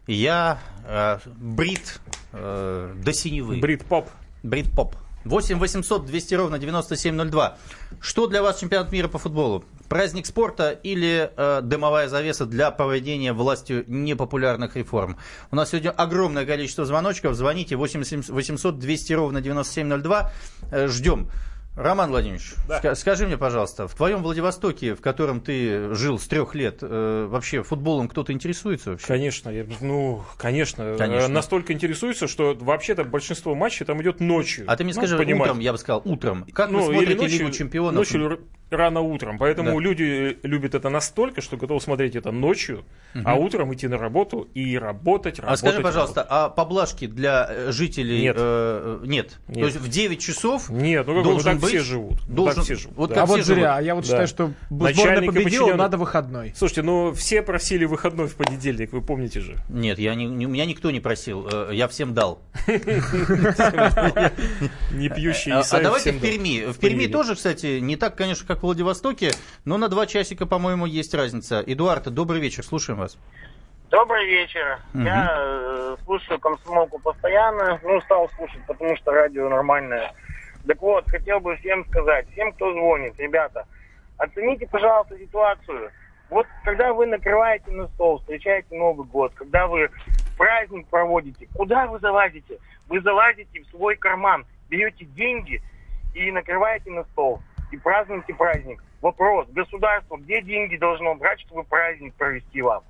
Я э, брит э, до синевы. Брит-поп. Брит-поп. 8 800 200 ровно 9702. Что для вас чемпионат мира по футболу? Праздник спорта или э, дымовая завеса для проведения властью непопулярных реформ? У нас сегодня огромное количество звоночков. Звоните 8 800 200 ровно 9702. Э, ждем. Роман Владимирович, Да. ска- скажи мне, пожалуйста, в твоем Владивостоке, в котором ты жил с трех лет, э, вообще футболом кто-то интересуется вообще? Конечно, я- ну, конечно, Конечно. Настолько интересуется, что вообще-то большинство матчей там идет ночью. А ты мне Ну, скажи, понимаете. утром, я бы сказал, утром. Как Ну, вы смотрите ночью, Лигу чемпионов? Ночью рано утром. Поэтому Да. люди любят это настолько, что готовы смотреть это ночью, а Мгм. утром идти на работу и работать, работать. А скажи, пожалуйста, работать. а поблажки для э, жителей Нет. э, нет? Нет. То есть в 9 часов Нет, ну как бы, ну должен так быть, все живут. Ну, Должен, так все живут. Вот да. как А все вот живут. зря. Я вот Да. считаю, что сборная Начальника победила, надо выходной. Слушайте, ну все просили выходной в понедельник, вы помните же. Нет, я не, не- меня никто не просил, э, я всем дал. <laughs> Не пьющий А, а давайте в. Перми. В Перми тоже, кстати, не так, конечно, как в Владивостоке, но на два часика, по-моему, есть разница. Эдуард, добрый вечер, слушаем вас. Добрый вечер. Мгм. Я э, слушаю комсомолку постоянно. Ну, стал слушать, потому что радио нормальное. Так вот, хотел бы всем сказать, всем, кто звонит, ребята, оцените, пожалуйста, ситуацию. Вот когда вы накрываете на стол, встречаете Новый год, когда вы праздник проводите, куда вы залазите? Вы залазите в свой карман, берете деньги и накрываете на стол. И празднуете праздник. Вопрос, государство, где деньги должно брать, чтобы праздник провести вам?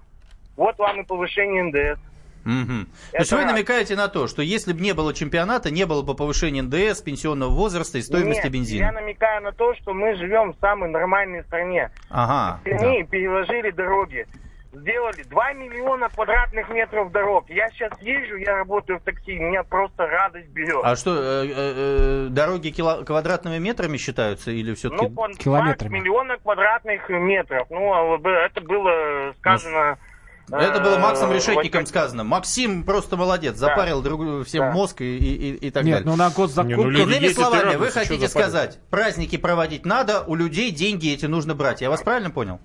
Вот вам и повышение НДС. Мгм. То есть вы раз. намекаете на то, что если бы не было чемпионата, не было бы повышения НДС, пенсионного возраста и стоимости Нет, бензина. я намекаю на то, что мы живем в самой нормальной стране. Ага. В Перми переложили дороги. Сделали 2 миллиона квадратных метров дорог. Я сейчас езжу, я работаю в такси, меня просто радость берет. А что, э, э, э, дороги кило- квадратными метрами считаются или все-таки ну, по 20 миллиона квадратных метров. Ну, а это было сказано... Это было Максом Решетником сказано. Максим просто молодец, запарил другу- всем Да. мозг и, и- и так Нет, далее. ну на госзакупки... Иными словами, вы хотите сказать, праздники проводить надо, у людей деньги эти нужно брать. Я вас правильно понял?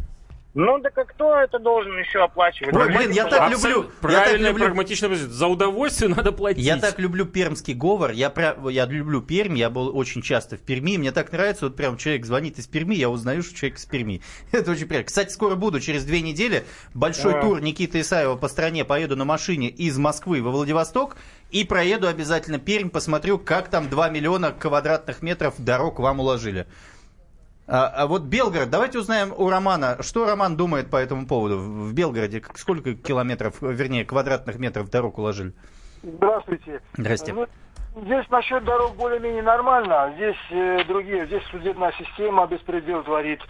Ну, так а кто это должен еще оплачивать? Ой, блин, я так люблю. Правильно, люблю. прагматично. За удовольствие надо платить. Я так люблю пермский говор, я, пря- я люблю Пермь, я был очень часто в Перми, мне так нравится, вот прям человек звонит из Перми, я узнаю, что человек из Перми. <laughs> Это очень приятно. Кстати, скоро буду, через две недели, большой А. тур Никиты Исаева по стране, поеду на машине из Москвы во Владивосток и проеду обязательно Пермь, посмотрю, как там 2 миллиона квадратных метров дорог вам уложили. А, а вот Белгород, давайте узнаем у Романа, что Роман думает по этому поводу. В Белгороде сколько километров, вернее, квадратных метров дорог уложили? Здравствуйте. Здрасте. Ну, здесь насчет дорог более-менее нормально, а здесь э, другие, здесь судебная система беспредел творит.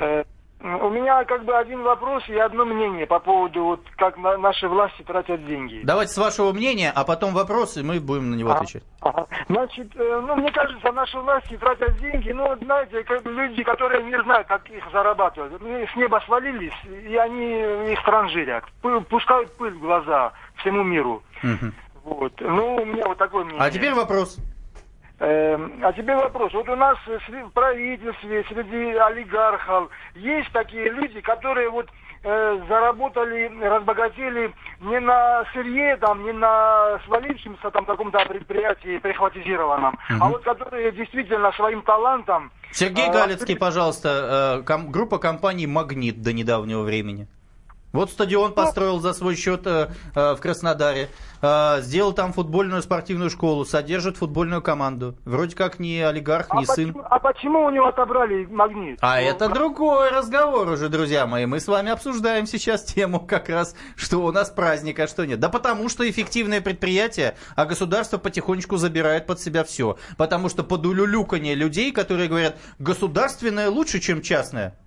Э, у меня как бы один вопрос и одно мнение по поводу вот как на- наши власти тратят деньги. Давайте с вашего мнения, а потом вопросы, мы будем на него Ага. отвечать. Ага. Значит, э, ну, мне кажется, наши власти тратят деньги, ну, вот знаете, как люди, которые не знают, как их зарабатывать. С неба свалились, и они в них транжирят. Пускают пыль в глаза всему миру. Вот. Ну, у меня вот такое мнение. А теперь вопрос. Эм, а теперь вопрос. Вот у нас в правительстве, среди олигархов есть такие люди, которые вот э, заработали, разбогатели не на сырье, там, не на свалившемся там каком-то предприятии прихватизированном, а вот которые действительно своим талантом... Сергей э, Галицкий, пожалуйста, э, ком- группа компаний «Магнит» до недавнего времени. Вот стадион построил за свой счет э, э, в Краснодаре, э, сделал там футбольную спортивную школу, содержит футбольную команду. Вроде как не олигарх, А не сын. почему, а почему у него отобрали магнит? А Ну, это другой разговор уже, друзья мои. Мы с вами обсуждаем сейчас тему как раз, что у нас праздник, а что нет. Да потому что эффективное предприятие, а государство потихонечку забирает под себя все. Потому что под улюлюканье людей, которые говорят, государственное лучше, чем частное.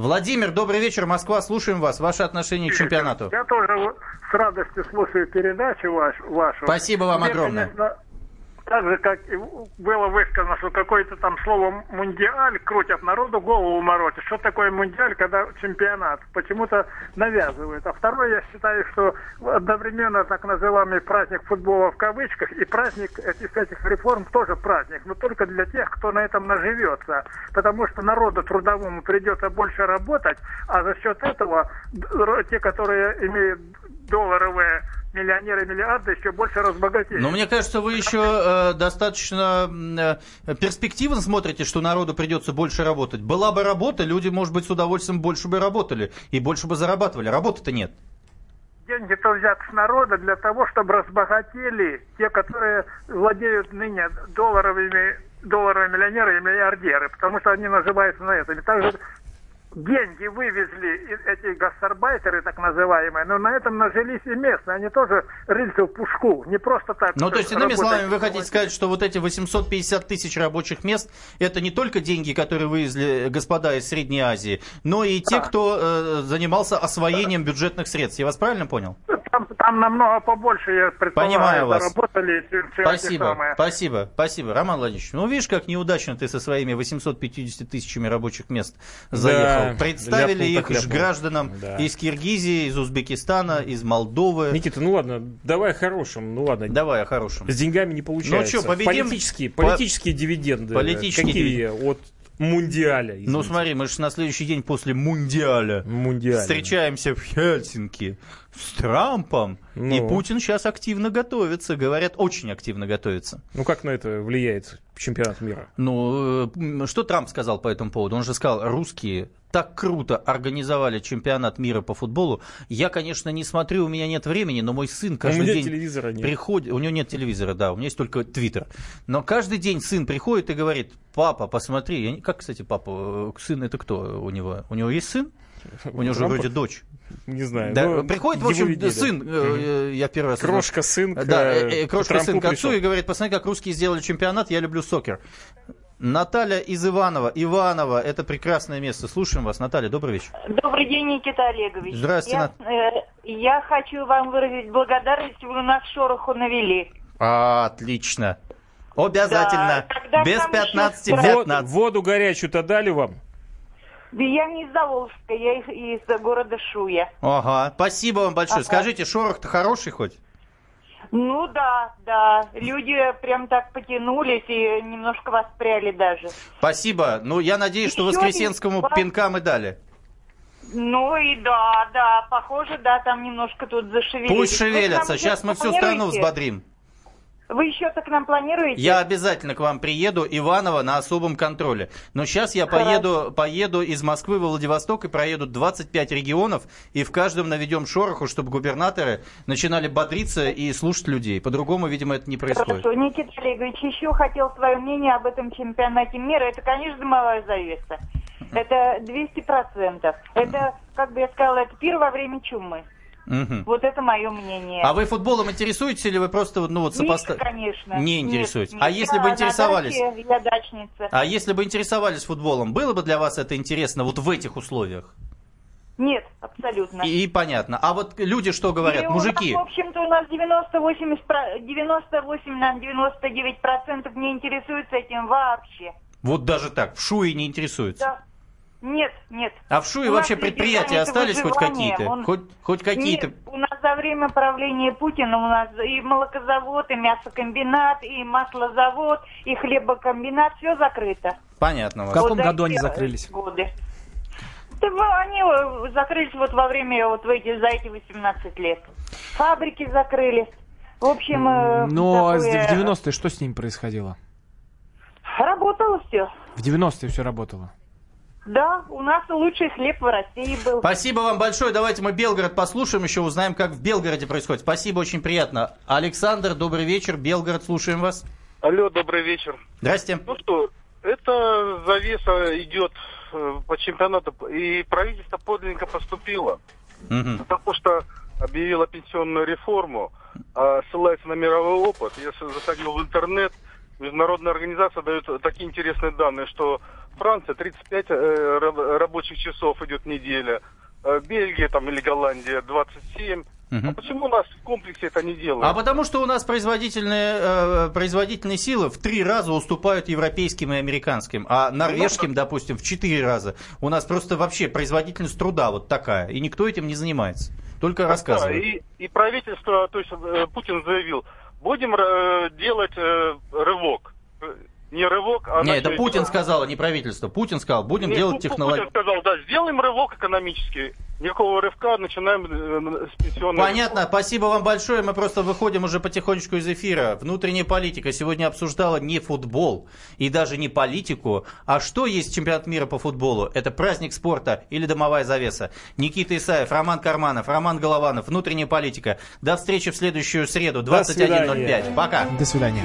Владимир, добрый вечер, Москва, слушаем вас. Ваше отношение к чемпионату. Я тоже с радостью слушаю передачу ваш, вашу. Спасибо вам Мне, огромное. конечно, так же, как и было высказано, что какое-то там слово «мундиаль» крутят народу, голову морочат. Что такое мундиаль, когда чемпионат? Почему-то навязывают. А второе, я считаю, что одновременно так называемый праздник футбола в кавычках и праздник этих, этих реформ тоже праздник, но только для тех, кто на этом наживется. Потому что народу трудовому придется больше работать, а за счет этого те, которые имеют долларовые миллионеры, миллиарды, еще больше разбогатеют. Но мне кажется, вы еще э, достаточно э, перспективно смотрите, что народу придется больше работать. Была бы работа, люди, может быть, с удовольствием больше бы работали и больше бы зарабатывали. Работы-то нет. деньги-то взят с народа для того, чтобы разбогатели те, которые владеют ныне долларовыми, долларовыми миллионеры и миллиардеры, потому что они называются на этом. И также деньги вывезли эти гастарбайтеры, так называемые, но на этом нажились и местные. Они тоже рыльцы в пушку, не просто так. Ну, то есть, иными словами, вы хотите сказать, что вот эти 850 тысяч рабочих мест, это не только деньги, которые вывезли господа из Средней Азии, но и те, кто э, занимался освоением бюджетных средств. Я вас правильно понял? Там, там намного побольше, я предполагаю, Понимаю вас. заработали, чем, чем эти Спасибо, спасибо, спасибо. Роман Владимирович, ну видишь, как неудачно ты со своими 850 тысячами рабочих мест заехал. Да, Представили их ляпнул. гражданам Да. из Киргизии, из Узбекистана, из Молдовы. Никита, ну ладно, давай о хорошем, ну ладно. Давай о хорошем. С деньгами не получается. Ну что, победим? Политические, По- политические дивиденды. Политические Какие от Мундиаля? извините. Ну смотри, мы же на следующий день после Мундиаля Мундиаля. встречаемся в Хельсинки с Трампом. Ну. И Путин сейчас активно готовится. Говорят, очень активно готовится. Ну как на это влияет чемпионат мира? Ну, э, что Трамп сказал по этому поводу? Он же сказал, русские так круто организовали чемпионат мира по футболу. Я, конечно, не смотрю, у меня нет времени, но мой сын каждый у меня день телевизора нет. приходит. У него нет телевизора, да, у меня есть только твиттер. Но каждый день сын приходит и говорит, папа, посмотри. Я Как, кстати, папа, э, сын это кто у него? У него есть сын? У него же вроде дочь. Не знаю. Да, ну, приходит, в общем, видели. сын, э, э, я первый раз... Крошка сын к, Да, э, э, э, крошка Трампу сын к отцу пришел. и говорит, посмотри, как русские сделали чемпионат, я люблю сокер. Наталья из Иванова. Иваново, это прекрасное место. Слушаем вас. Наталья, добрый вечер. Добрый день, Никита Олегович. Здравствуйте, Я, э, я хочу вам выразить благодарность, вы нас шороху навели. А, отлично. Обязательно. Да, Без там 15 еще Вод- 15. воду горячую-то дали вам? Да Я не из Заволжска, я из, из города Шуя. Ага, спасибо вам большое. Ага. Скажите, шорох-то хороший хоть? Ну да, да. Люди прям так потянулись и немножко воспряли даже. Спасибо. Ну, я надеюсь, что Еще Воскресенскому один- пинка мы дали. Ну и да, да, похоже, да, там немножко тут зашевелились. Пусть шевелятся. Сейчас мы всю страну взбодрим. Вы еще-то к нам планируете? Я обязательно к вам приеду, Иваново на особом контроле. Но сейчас я Хорошо. поеду, поеду из Москвы в Владивосток и проеду 25 регионов, и в каждом наведем шороху, чтобы губернаторы начинали бодриться и слушать людей. По-другому, видимо, это не происходит. Хорошо, Никита Олегович, еще хотел свое мнение об этом чемпионате мира. Это, конечно, дымовая завеса. Это 200%. Это, как бы я сказала, это пир во время чумы. Мгм. Вот это мое мнение. А вы футболом интересуетесь или вы просто ну, вот Нет, сопоста- конечно. Не Нет, интересуетесь. нет. А если Я бы интересовались? даче, я дачница. А если бы интересовались футболом, было бы для вас это интересно вот в этих условиях? Нет, абсолютно. И, и понятно. А вот люди что говорят? И у Мужики. нас, в общем-то, у нас 98, про- 98 на 99 процентов не интересуются этим вообще. Вот даже так. В Шуе не интересуются. Да. Нет, нет. А в Шуе вообще предприятия остались хоть какие-то? Он- Хоть, хоть какие-то? Нет, у нас за время правления Путина у нас и молокозавод, и мясокомбинат, и маслозавод, и хлебокомбинат, все закрыто. Понятно. В каком Вот году они закрылись? Годы. Да, ну, они э, закрылись вот во время, вот в эти, за эти 18 лет. Фабрики закрылись. В общем, э, Но с- такое- в 90-е что с ним происходило? Работало все. В 90-е все работало. Да, у нас лучший хлеб в России был. Спасибо вам большое. Давайте мы Белгород послушаем, еще узнаем, как в Белгороде происходит. Спасибо, очень приятно. Александр, добрый вечер. Белгород, слушаем вас. Алло, добрый вечер. Здрасте. Ну что, это завеса идет э, по чемпионату, и правительство подлинно поступило, Мгм. потому что объявило пенсионную реформу, а ссылается на мировой опыт. Я заходил в интернет, международная организация дает такие интересные данные, что Франция 35 э, раб- рабочих часов идет неделя, э, Бельгия там или Голландия 27. Мгм. А почему у нас в комплексе это не делают? А потому что у нас производительные, э, производительные силы в три раза уступают европейским и американским, а норвежским, допустим, в четыре раза. У нас просто вообще производительность труда вот такая, и никто этим не занимается. Только Да, рассказывает. и, и правительство, то есть э, Путин заявил, будем э, делать э, рывок. Не рывок, а... Не, это Путин сказал, а не правительство. Путин сказал, будем Не, делать технологии. Путин сказал, да, сделаем рывок экономический. Никакого рывка, начинаем э, с пенсионной Понятно, спасибо вам большое. Мы просто выходим уже потихонечку из эфира. Внутренняя политика сегодня обсуждала не футбол и даже не политику, а что есть чемпионат мира по футболу. Это праздник спорта или домовая завеса. Никита Исаев, Роман Карманов, Роман Голованов. Внутренняя политика. До встречи в следующую среду, До свидания. 21.05. Пока. До свидания.